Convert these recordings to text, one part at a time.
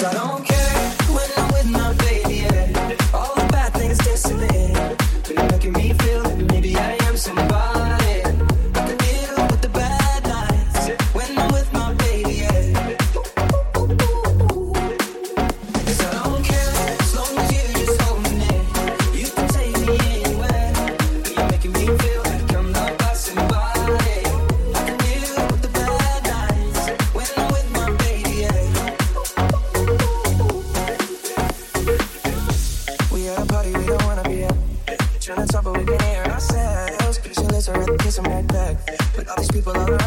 I don't people around.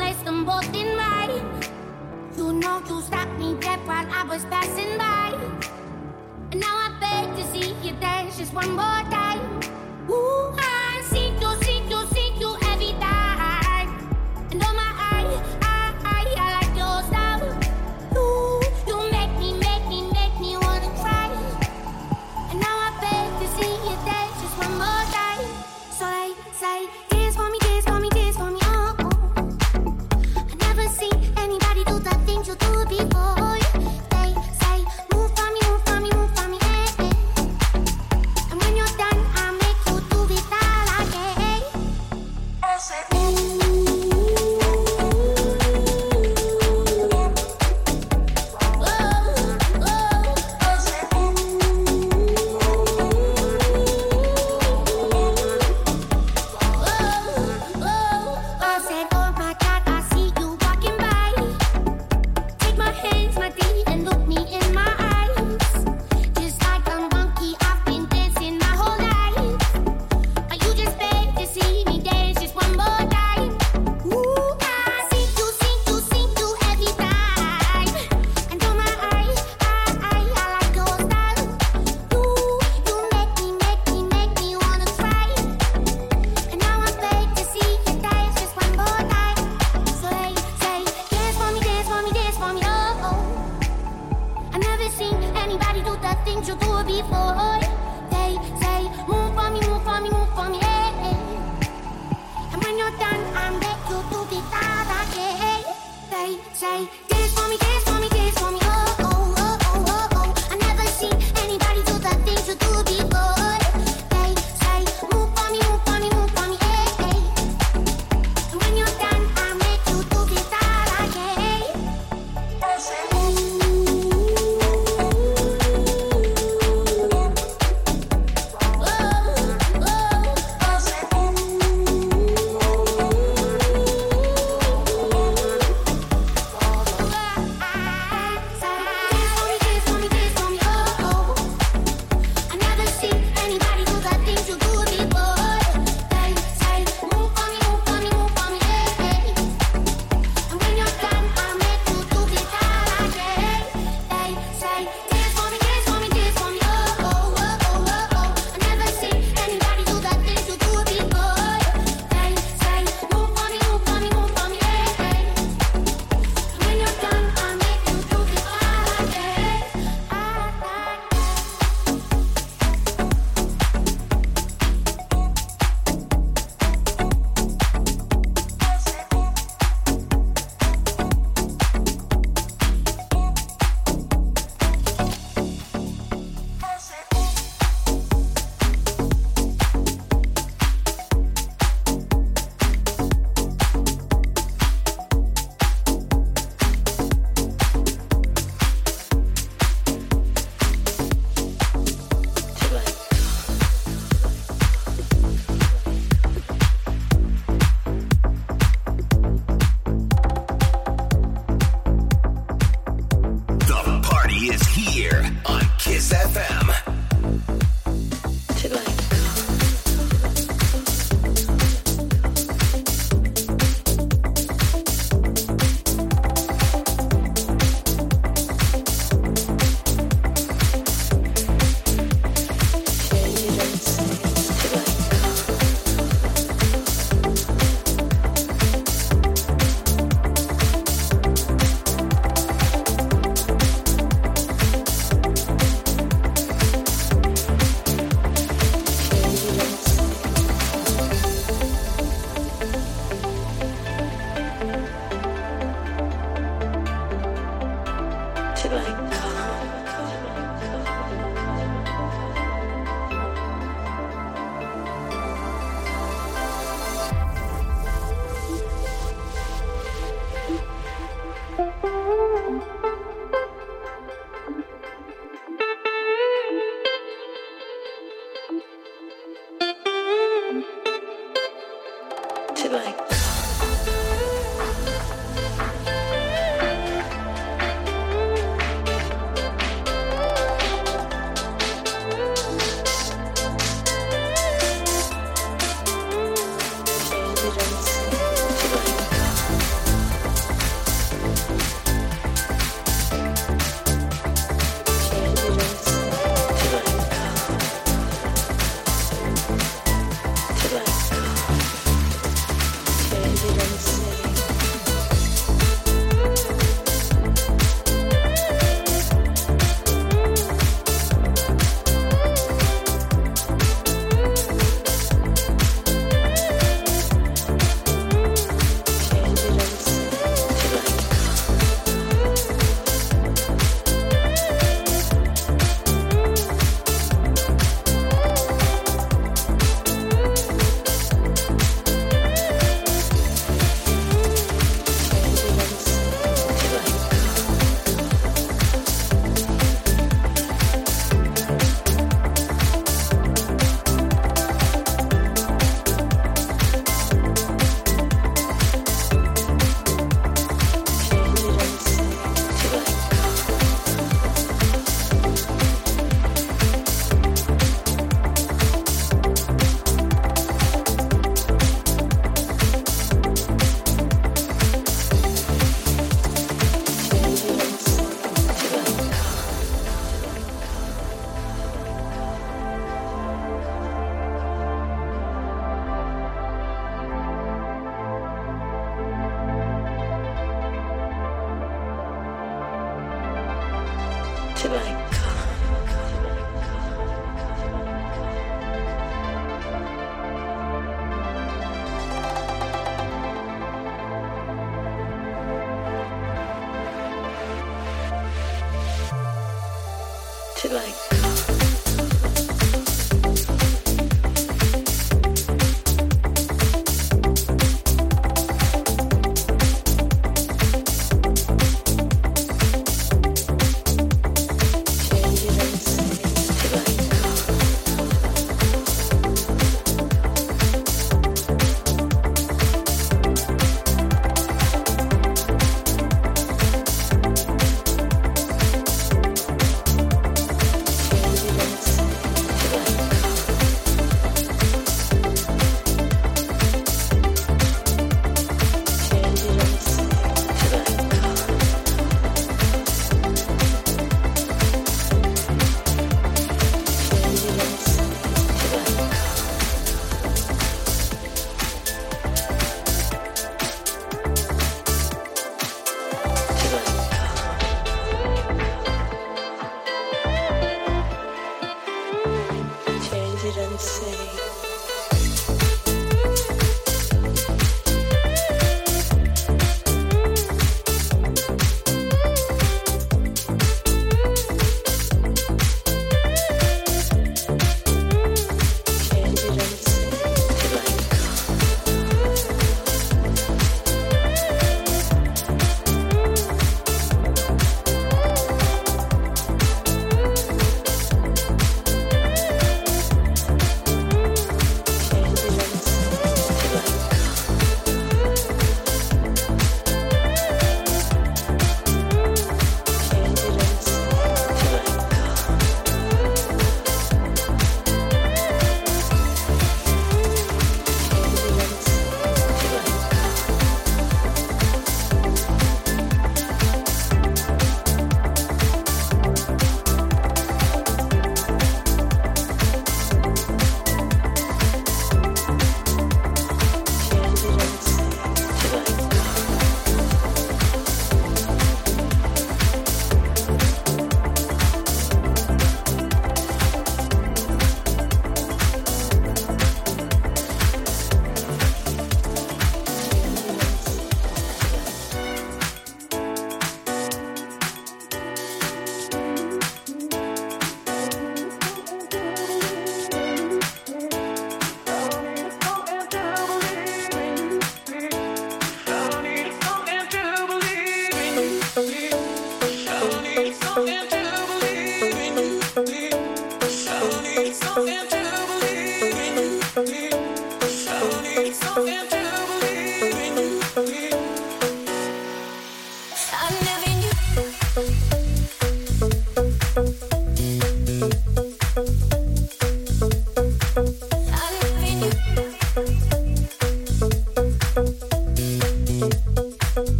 place them both in mine. You know you stopped me dead while I was passing by. And now I beg to see you dance just one more time. Ooh.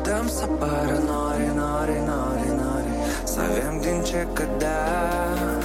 Uităm să apară nori, nori, nori, nori Să avem din ce cădea.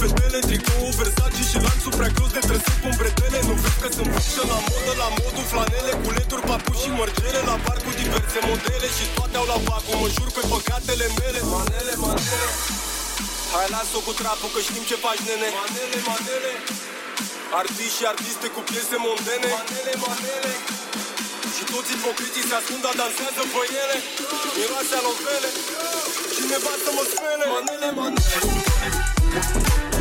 fetele Tricou, Versace și lanțul prea gros de trăsări cu bretele. Nu vezi că sunt pușă la modă, la modul flanele Cu leturi, papuși și mărgele. La bar cu diverse modele și toate au la vacu Mă jur pe păcatele mele. Manele, manele. Hai las-o cu trapul că știm ce faci, nene. Manele, manele. Artiști și artiste cu piese mondene. Manele, manele. Și toți ipocriții se ascund, dar dansează pe ele Miroase alovele Cineva să mă spele. Manele, manele. Yeah.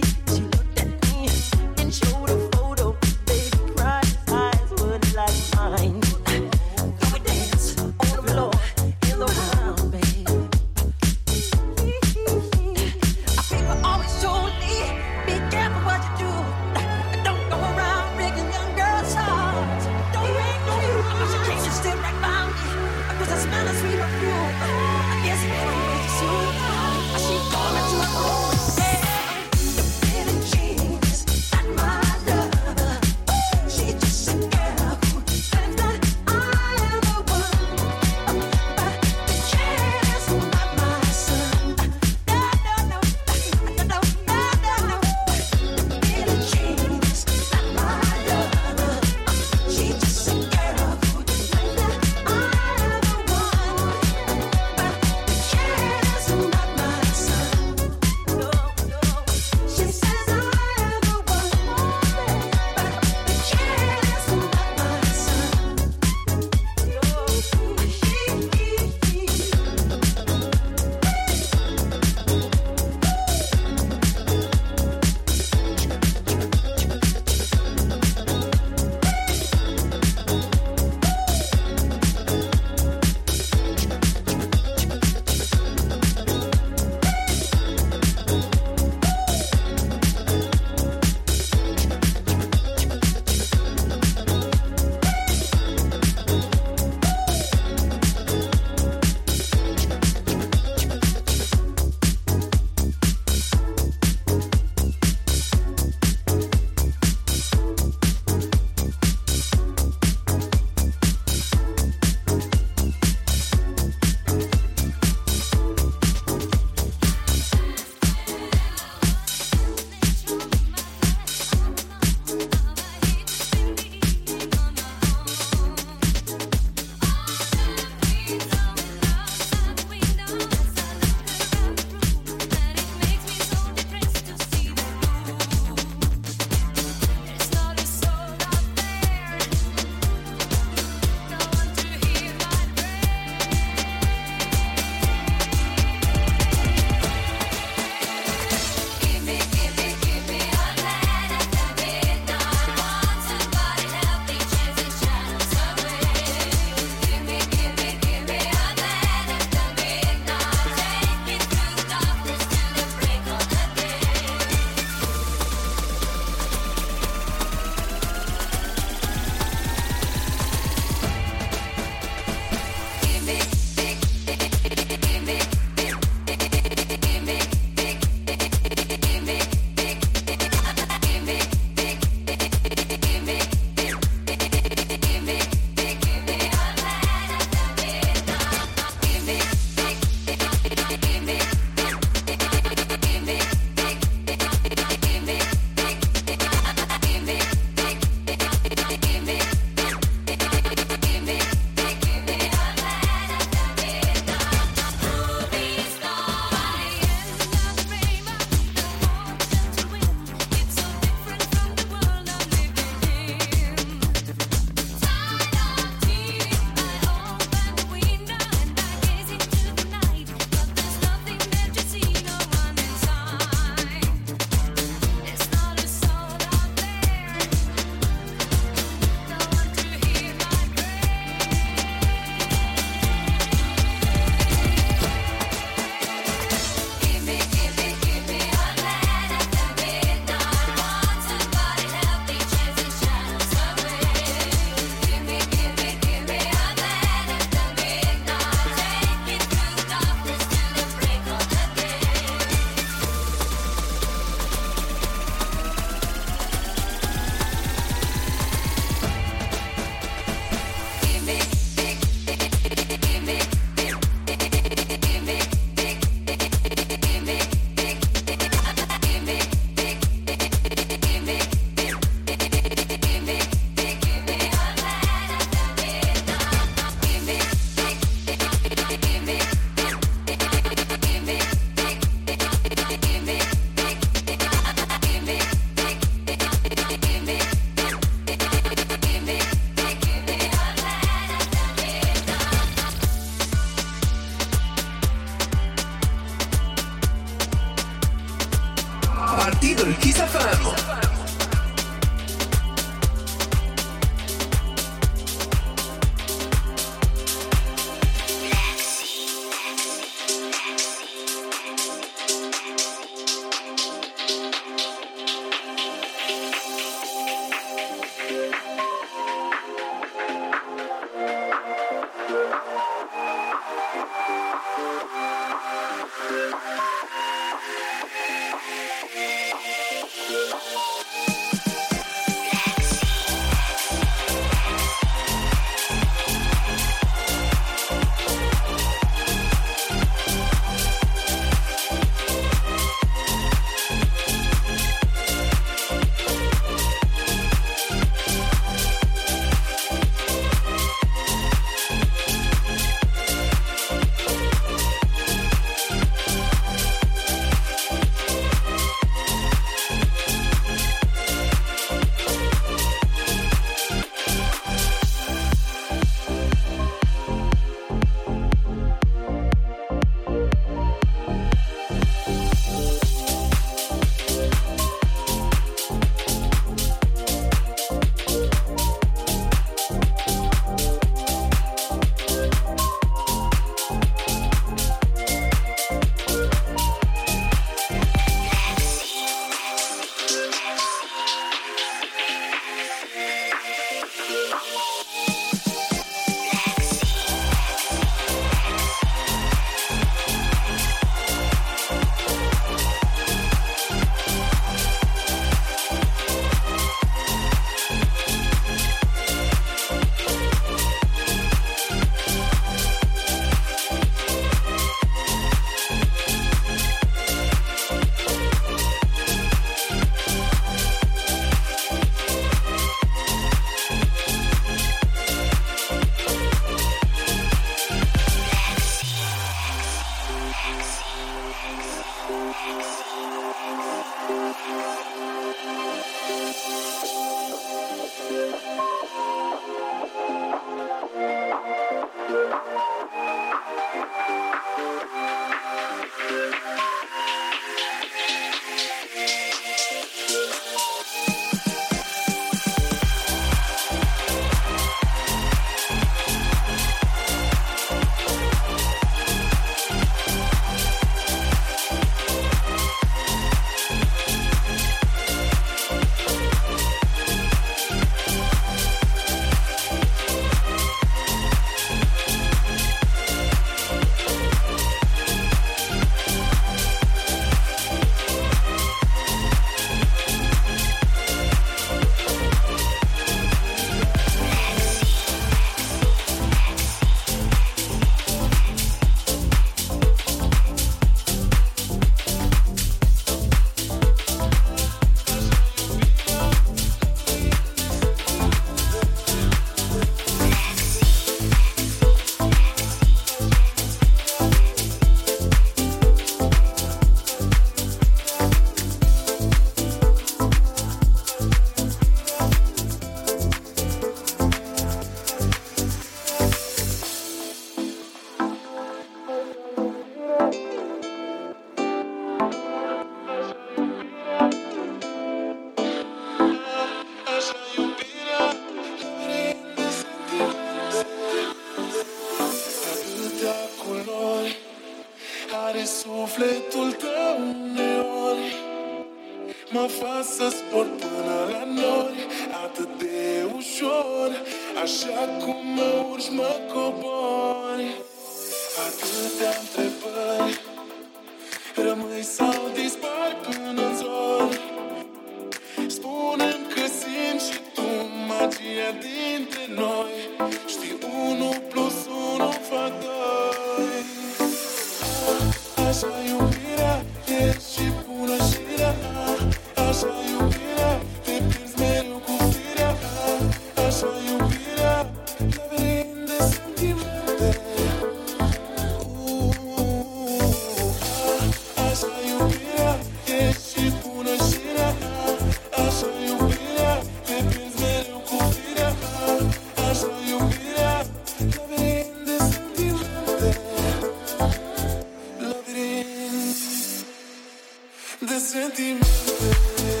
de sentimentos.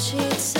Super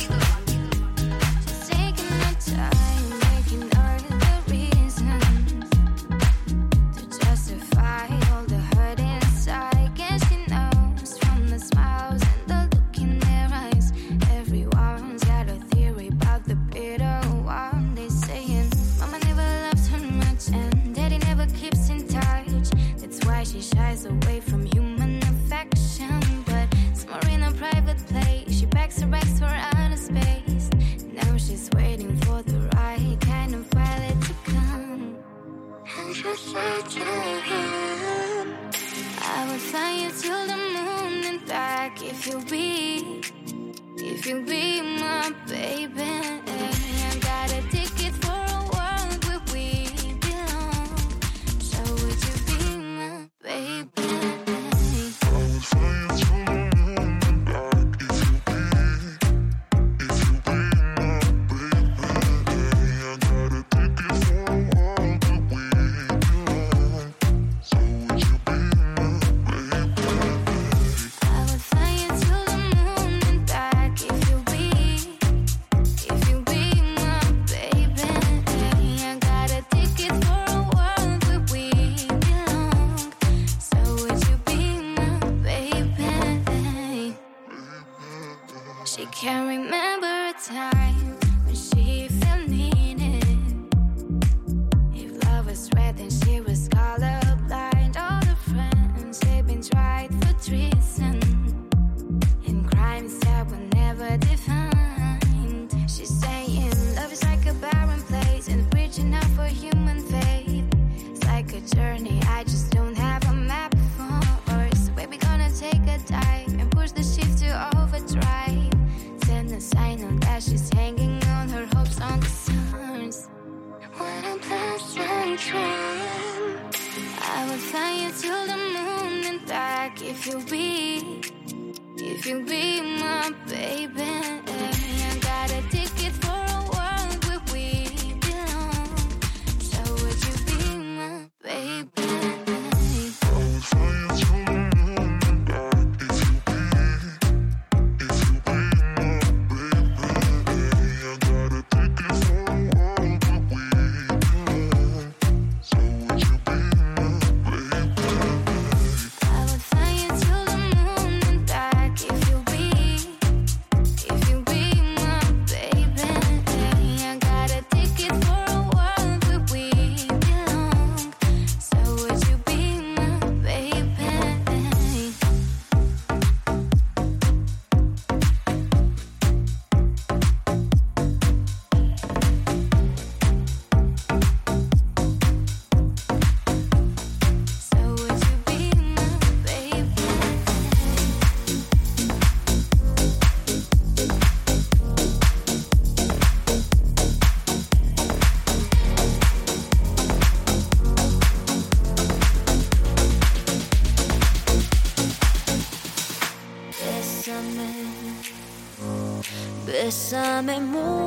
眉目。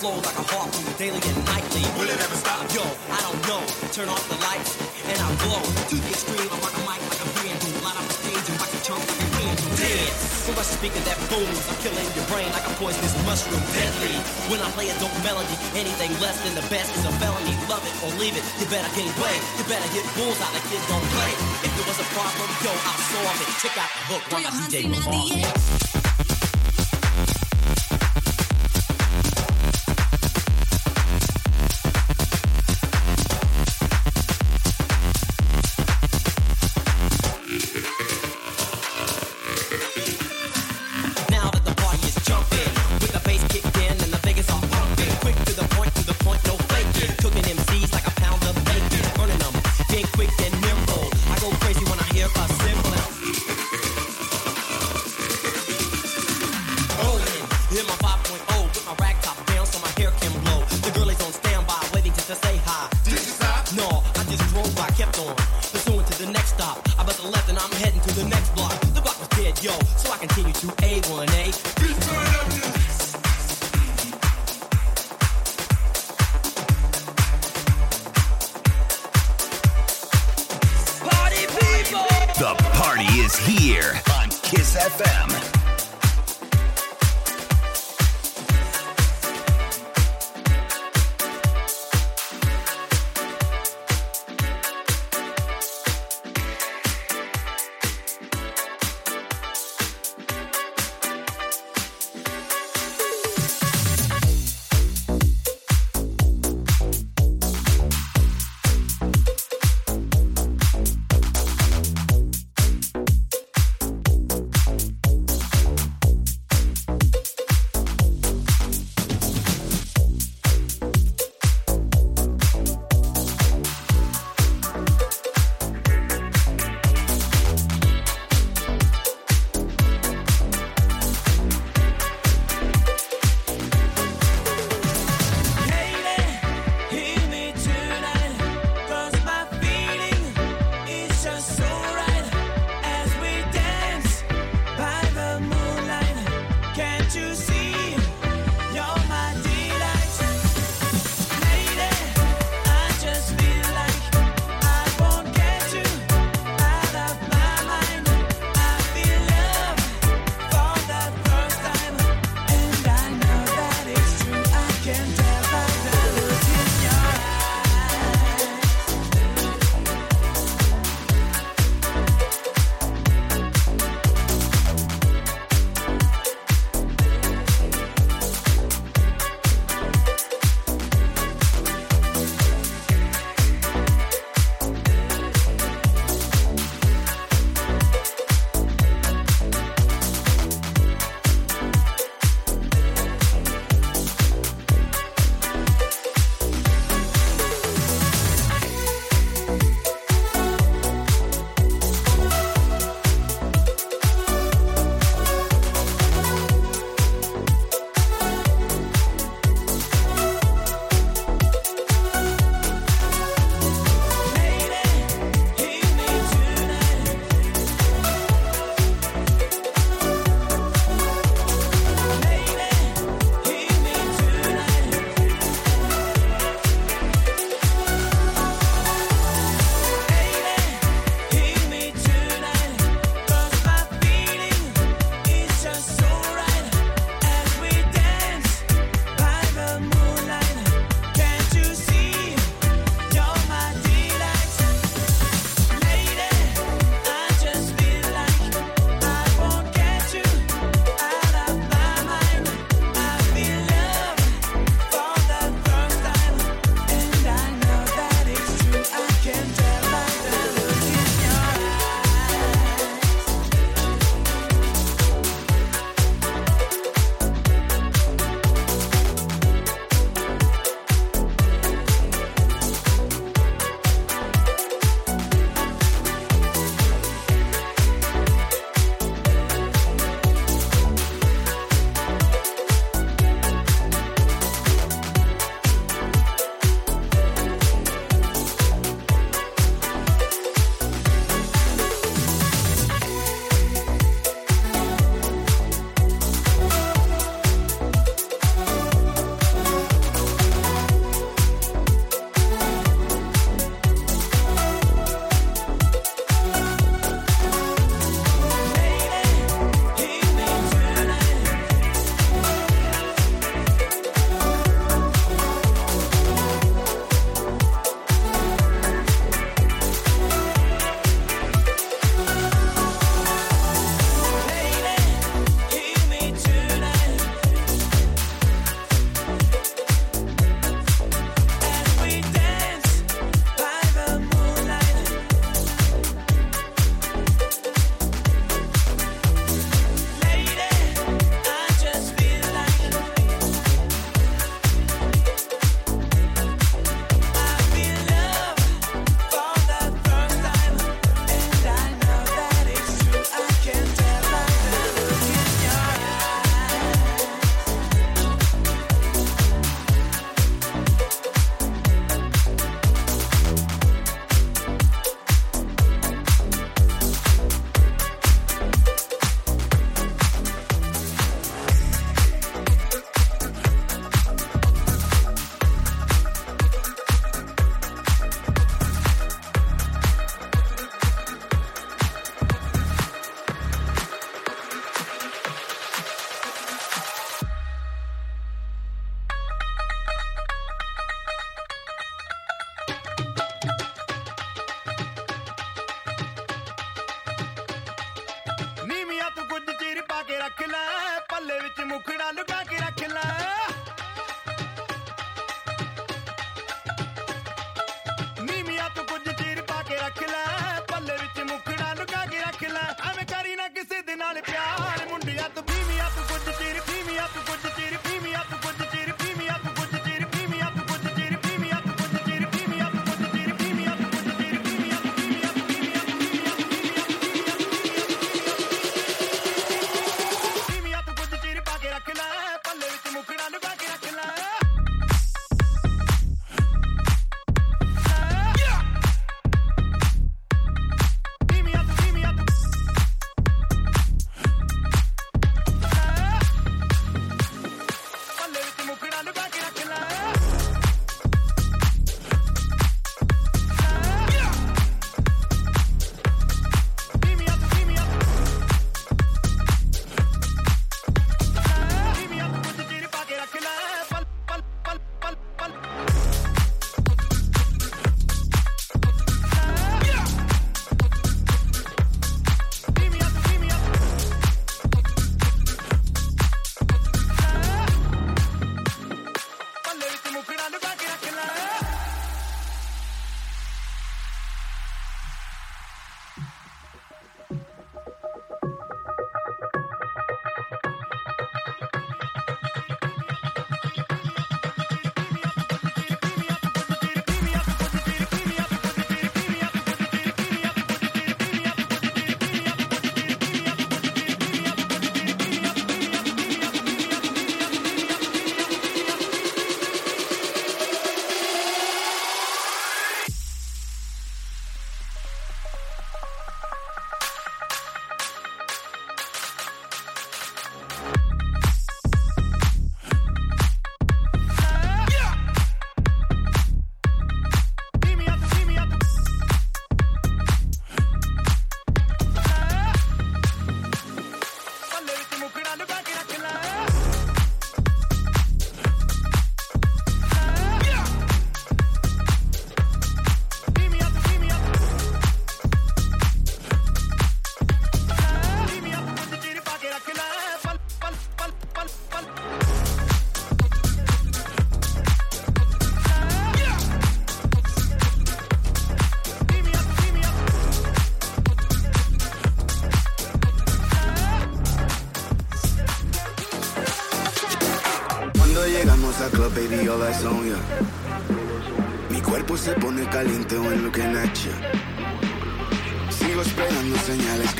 flow like a harpoon daily and nightly. Will it ever stop? Yo, I don't know. Turn off the lights and I'll glow. To the extreme, I'm like a mic, like a brand new. Line up the stage and rock the chunk like a brand new. Dance. So much speaking that booms. I'm killing your brain like a poisonous mushroom. Deadly. When I play a dope melody, anything less than the best is a felony. Love it or leave it. You better gain weight. You better hit bulls out the kid don't play. If there was a problem, yo, I'll solve it. Check out the hook. Right? DJ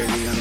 que digan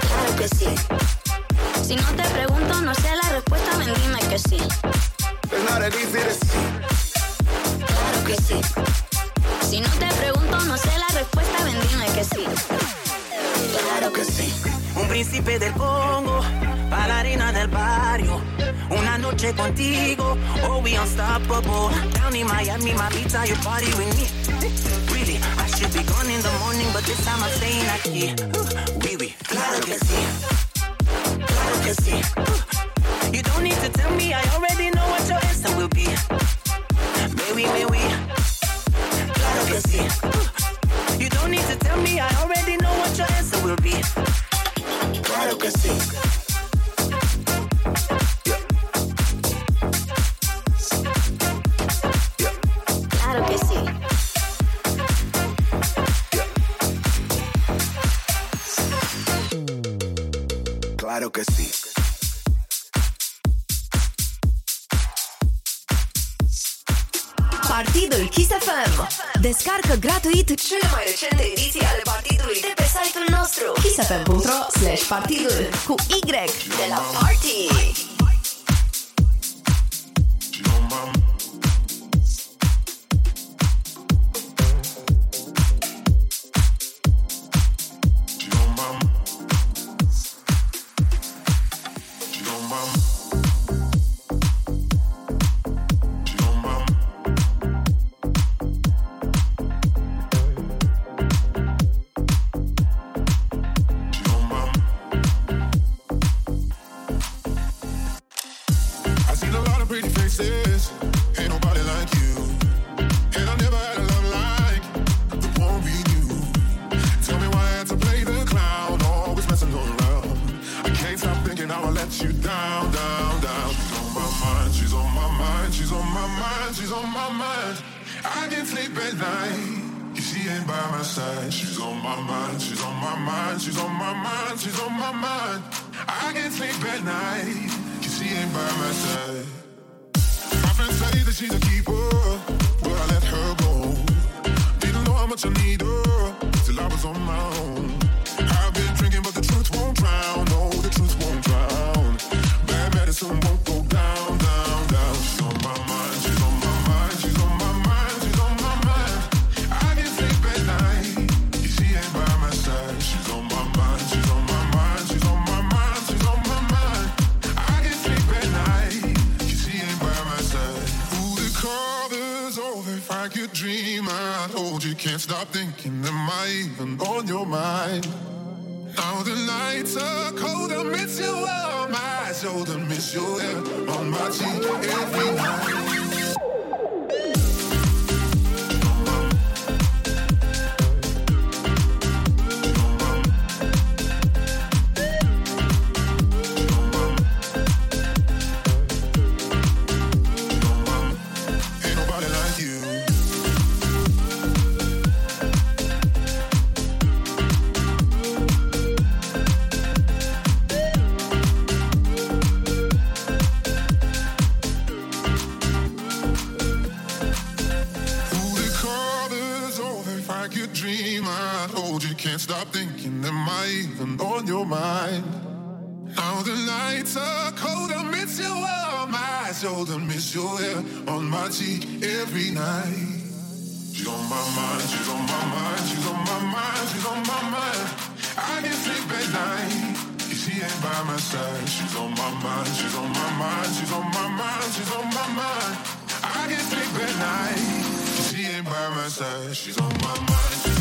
Claro que sí. Si no te pregunto, no sé la respuesta, ven dime que sí. It's not easy. Claro que sí. Si no te pregunto, no sé la respuesta, ven dime que sí. Claro que sí un príncipe del Congo, bailarina del barrio. Una noche contigo, oh we unstoppable. Down in Miami, my beats are your party with me. Really, I should be gone in the morning, but this time I'm staying aquí. Oui, oui, claro que sí, claro que sí. You don't need to tell me, I already Descarcă gratuit cele mai recente ediții ale partidului de pe site-ul nostru isfm.ro slash partidul cu Y de la Party! breathing on your mind. Now the nights are cold, I miss you on my shoulder, miss your hair on my cheek every night. She's on my mind, she's on my mind, she's on my mind, she's on my mind. I can't sleep at night. If she ain't by my side, she's on my mind, she's on my mind, she's on my mind, she's on my mind. I can't sleep at night. If she ain't by my side, she's on my mind.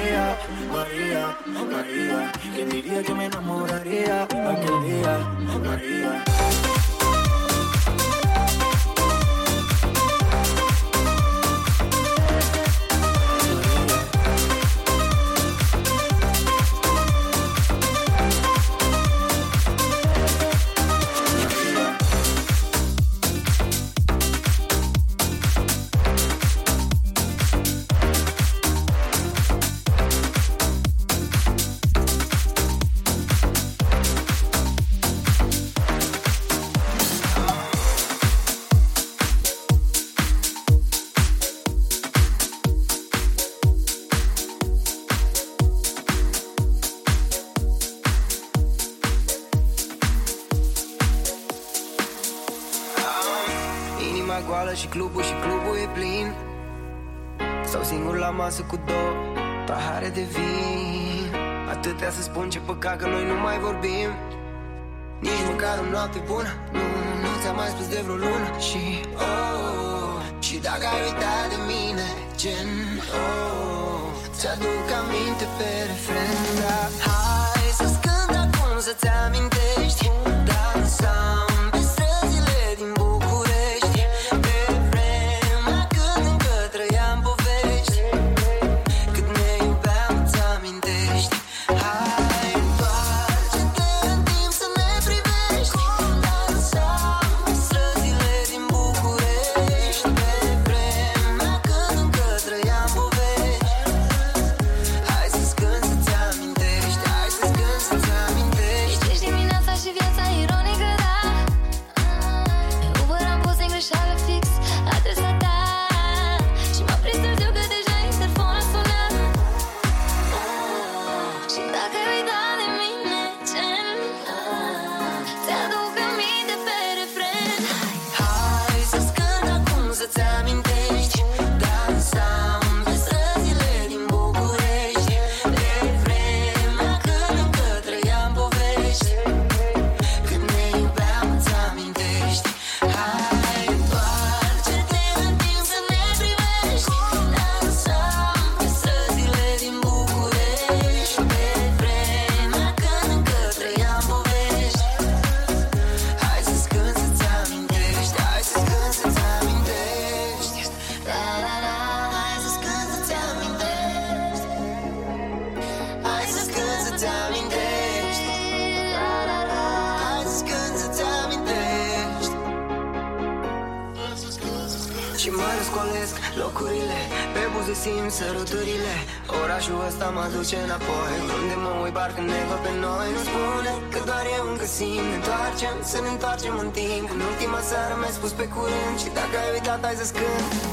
María, María, María. ¿Quién diría que me enamoraría aquel día, María? noapte bună. Nu, nu ți-am mai spus de vreo lună. Și oh, și dacă ai uitat de mine Gen, oh, ți-aduc aminte pe refren Dar hai să scând acum să-ți amintești Dansa curând. Și dacă ai uitat, ai zis când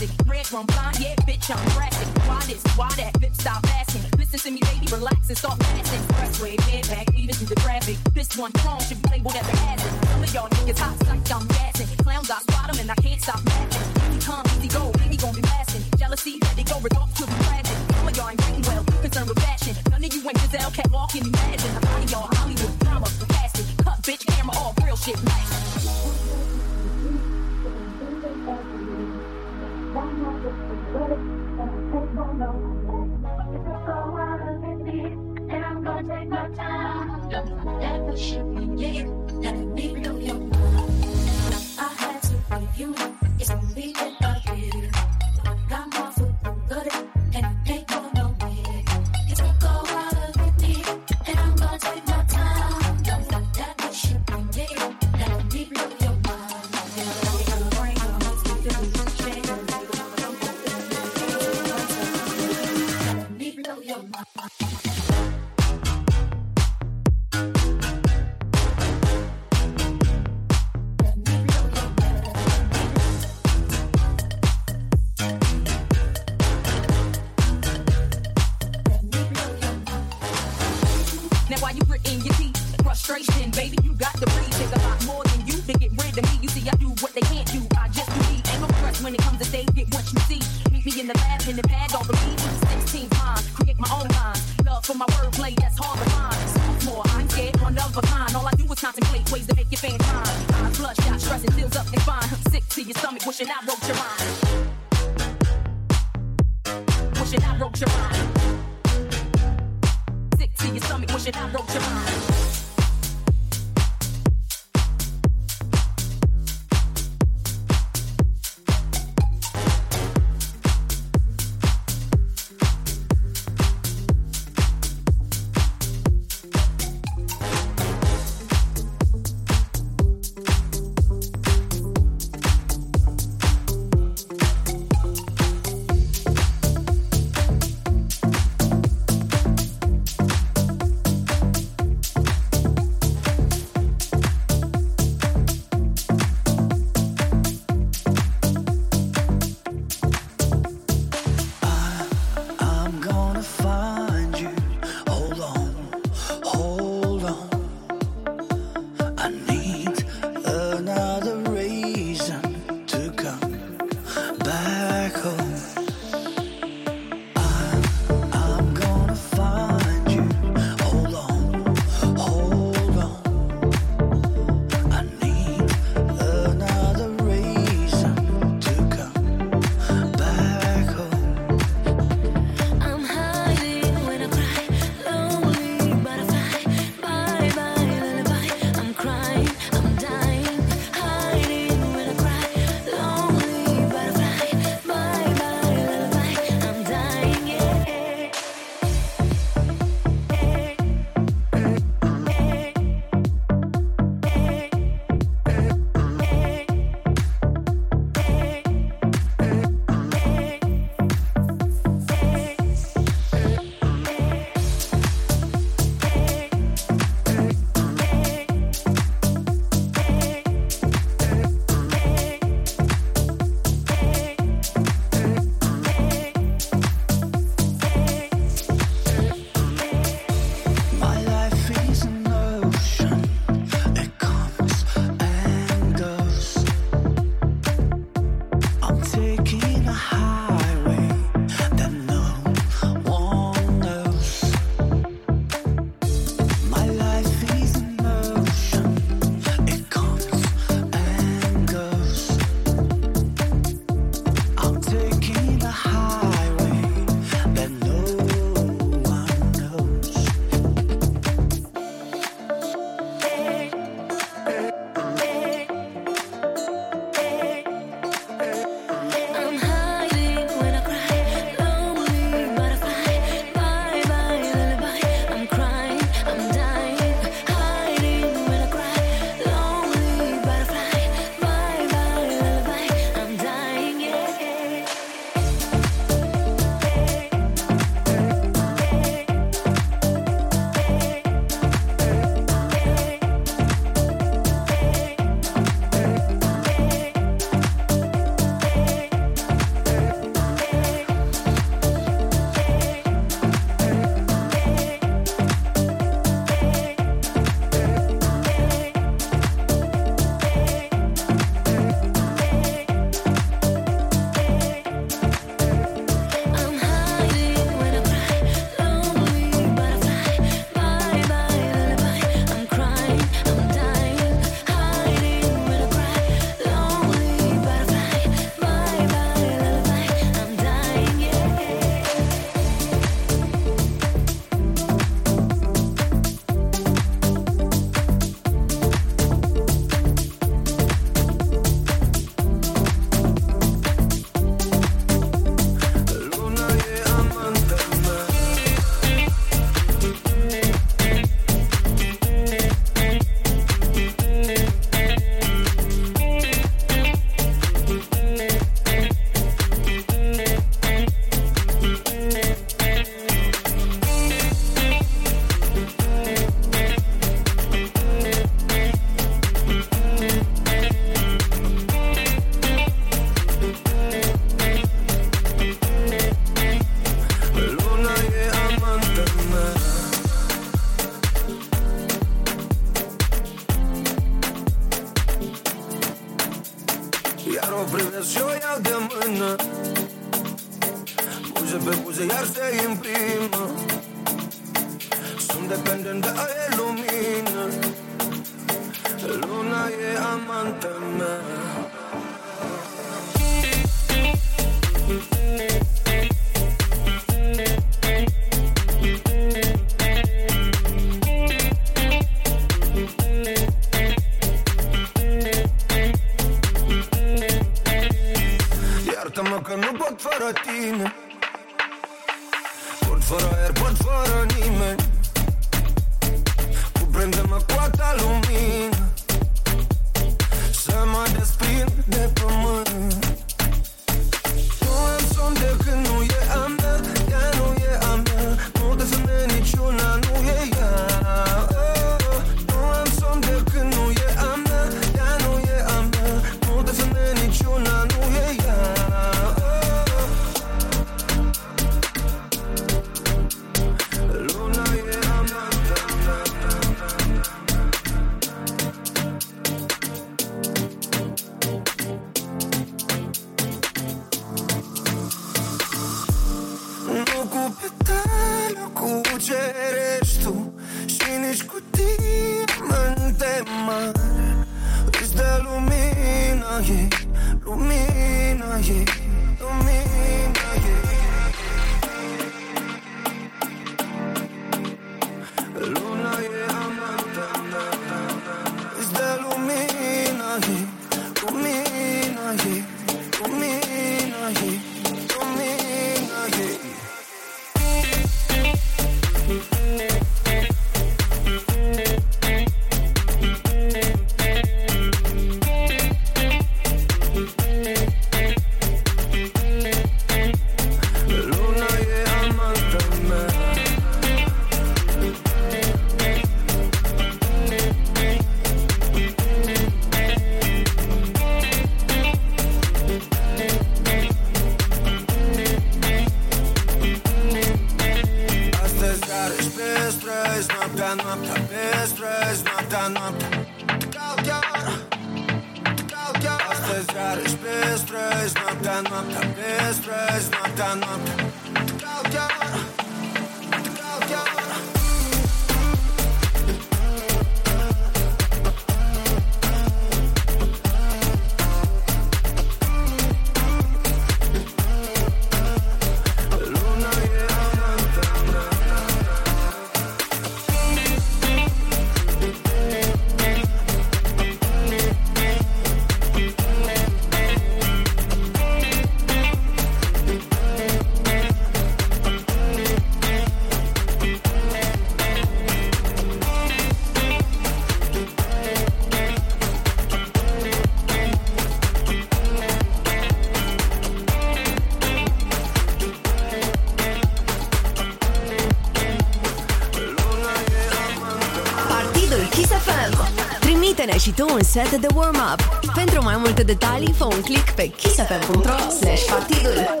și tu un set de warm-up. Pentru mai multe detalii, fă un click pe kissfm.ro/partidul.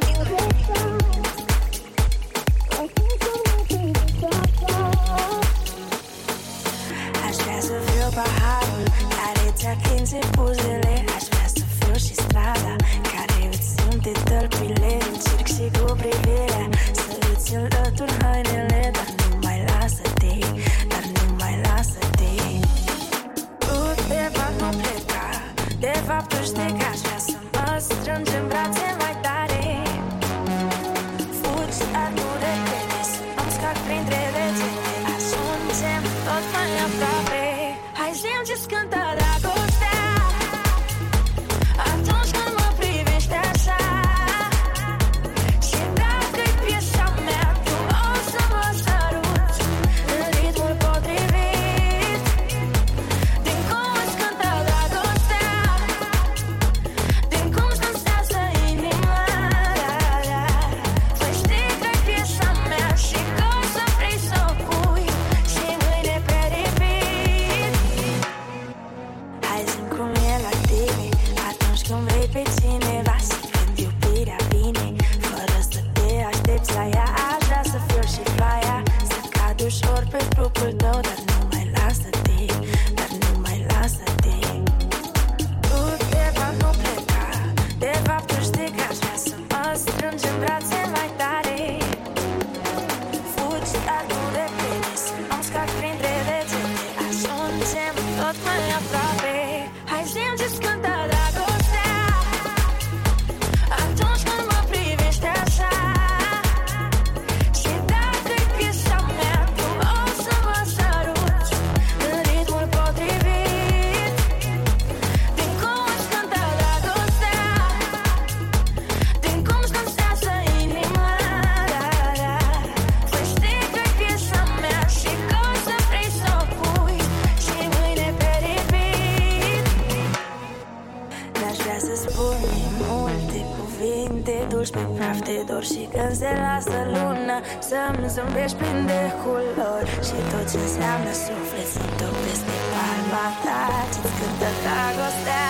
înseamnă zâmbești prin de culori Și tot ce înseamnă suflet se peste palma ta. Ce-ți cântă dragostea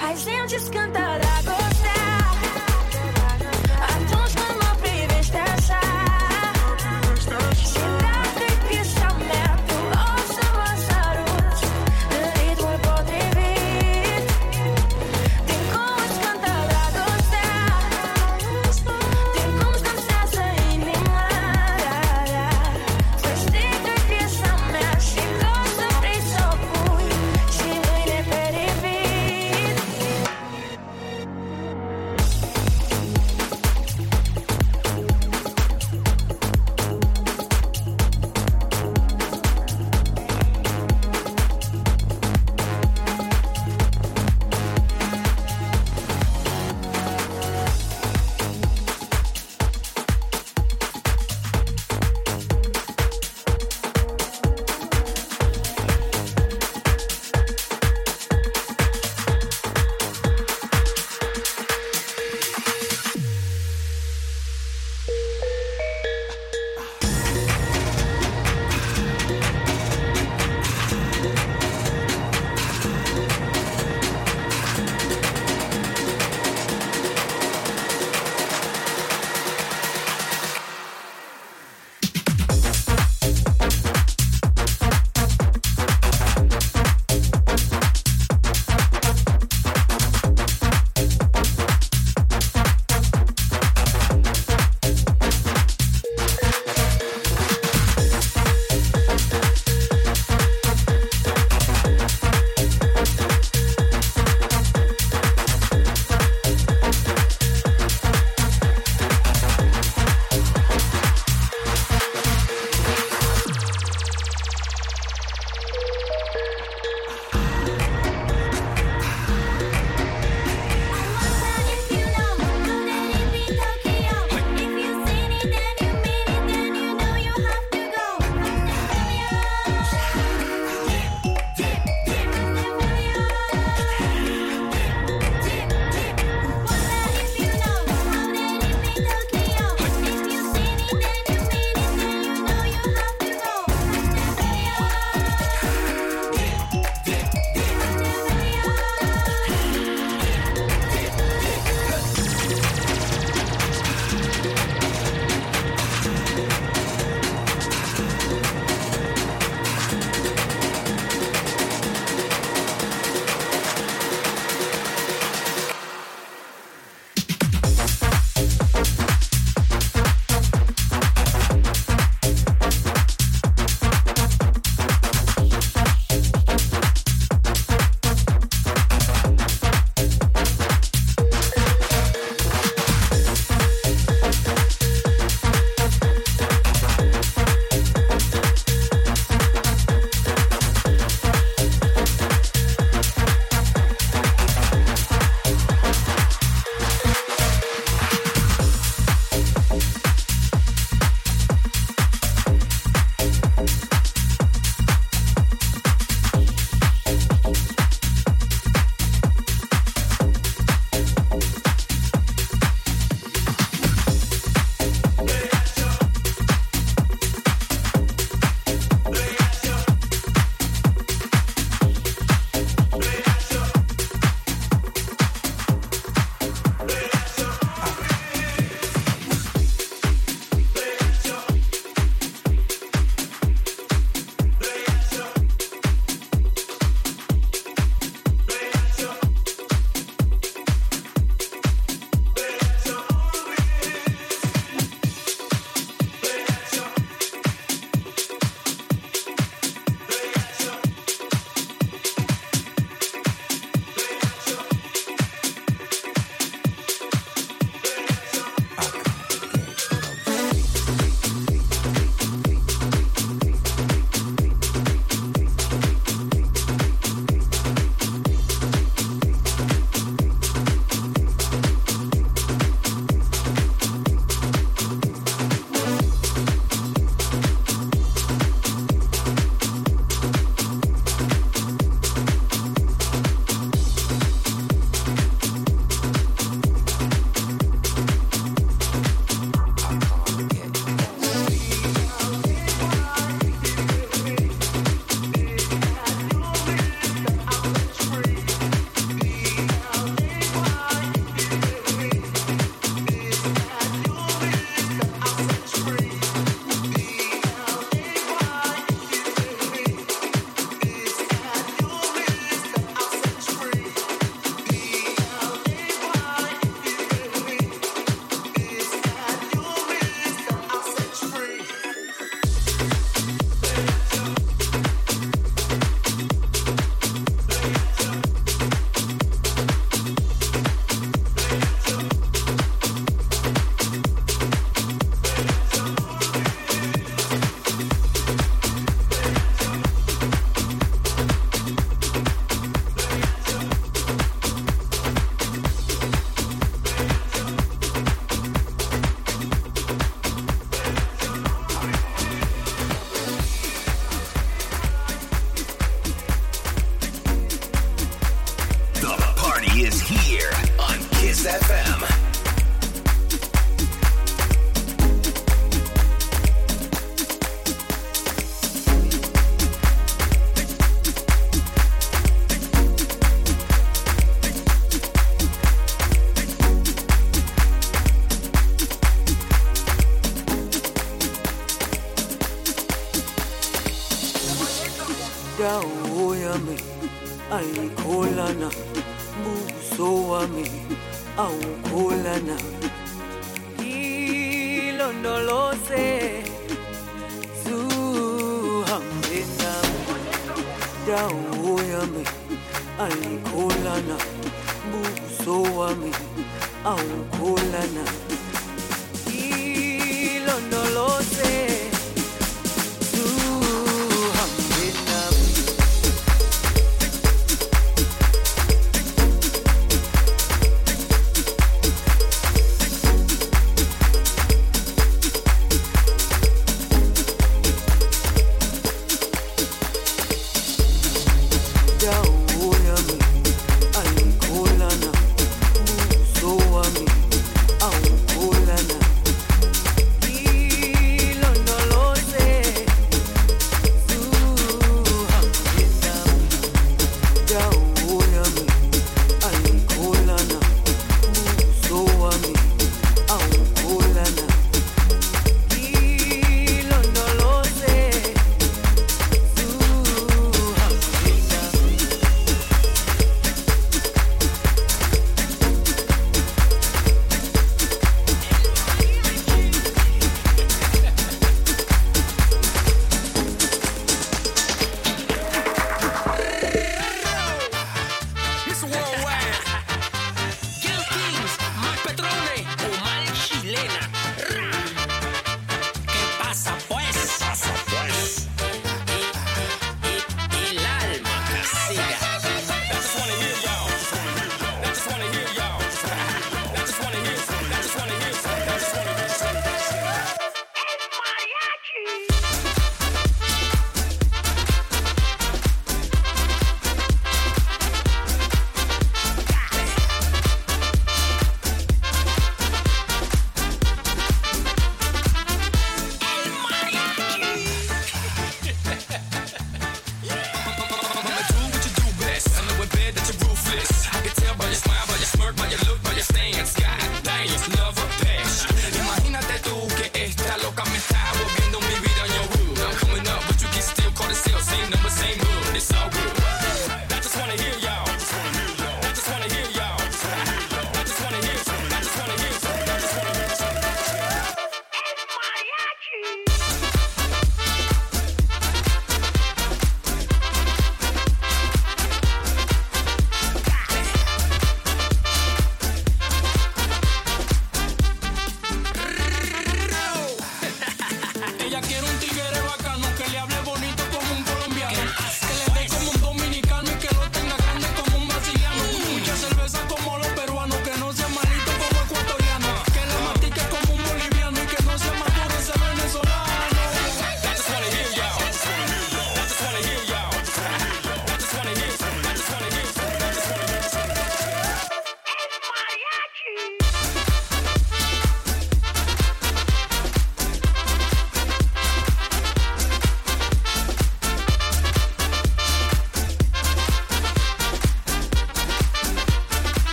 Hai zi-mi ce-ți cântă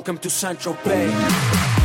Welcome to Central Bay.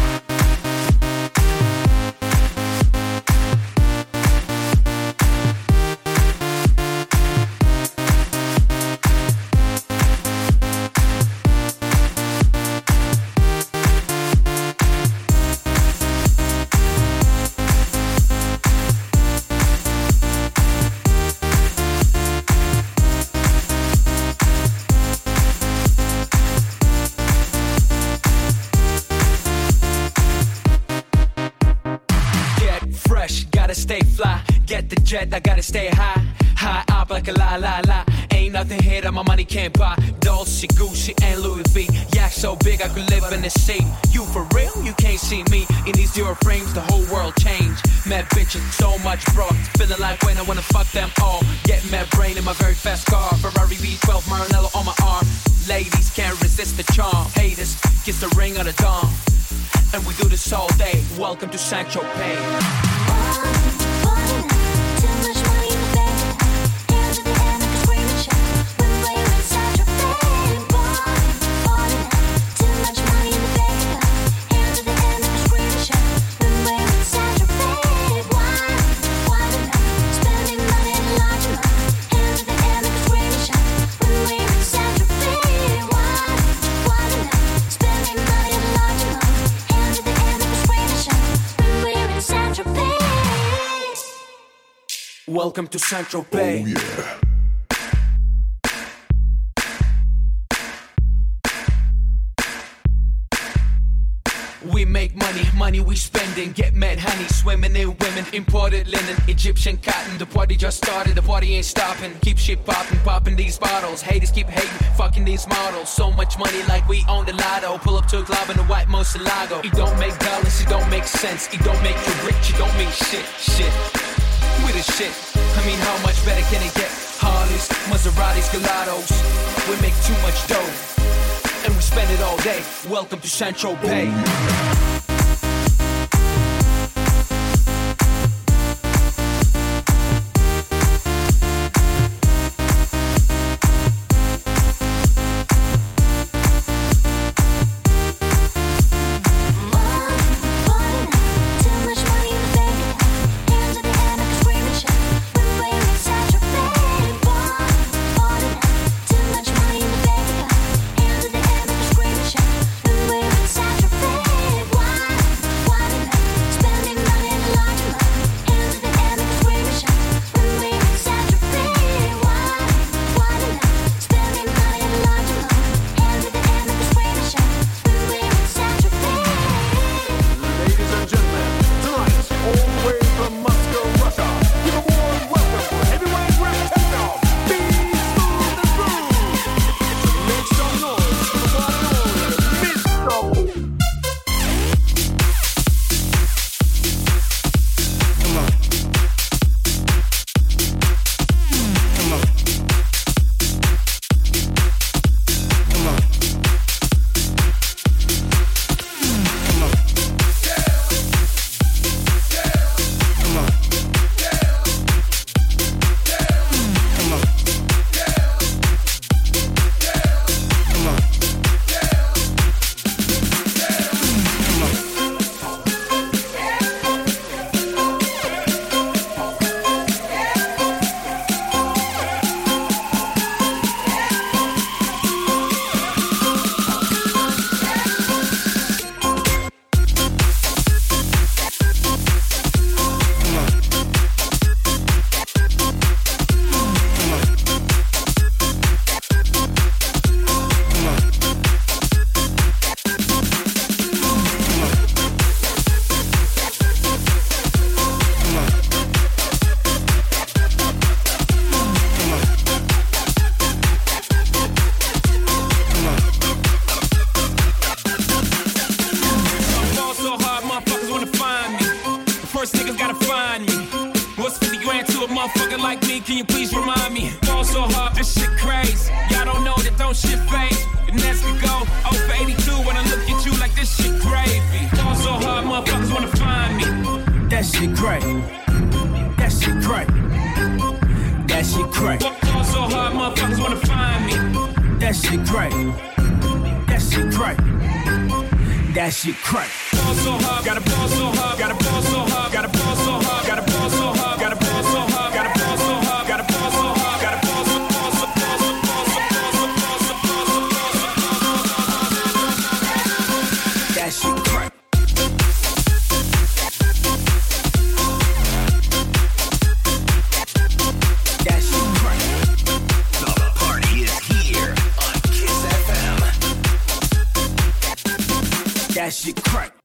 money, money we spending. Get mad, honey, swimming in women, imported linen, Egyptian cotton. The party just started, the party ain't stopping. Keep shit popping, popping these bottles. Haters keep hating, fucking these models. So much money, like we own the lotto. Pull up to a club in a white Murciélago. It don't make dollars, it don't make sense. It don't make you rich, it don't mean shit, shit. We the shit. I mean, how much better can it get? Harleys, Maseratis, Gelatos. We make too much dough, and we spend it all day. Welcome to Central Bay.